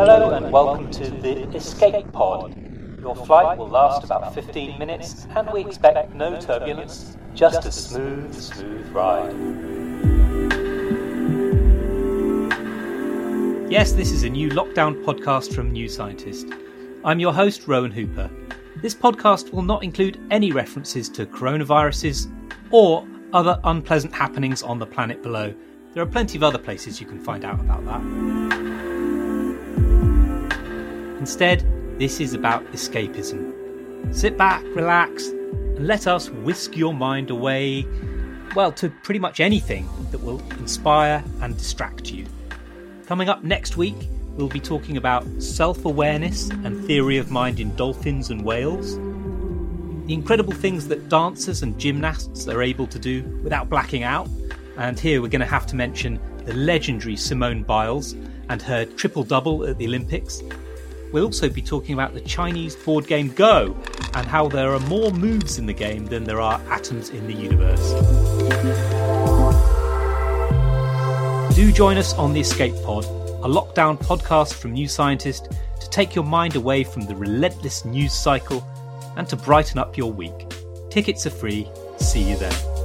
Hello and welcome to the Escape Pod. Your flight will last about 15 minutes and we expect no turbulence, just a smooth, smooth ride. Yes, this is a new lockdown podcast from New Scientist. I'm your host, Rowan Hooper. This podcast will not include any references to coronaviruses or other unpleasant happenings on the planet below. There are plenty of other places you can find out about that. Instead, this is about escapism. Sit back, relax, and let us whisk your mind away, well, to pretty much anything that will inspire and distract you. Coming up next week, we'll be talking about self awareness and theory of mind in dolphins and whales, the incredible things that dancers and gymnasts are able to do without blacking out and here we're going to have to mention the legendary Simone Biles and her triple double at the Olympics. We'll also be talking about the Chinese board game Go and how there are more moves in the game than there are atoms in the universe. Do join us on the Escape Pod, a lockdown podcast from New Scientist to take your mind away from the relentless news cycle and to brighten up your week. Tickets are free. See you there.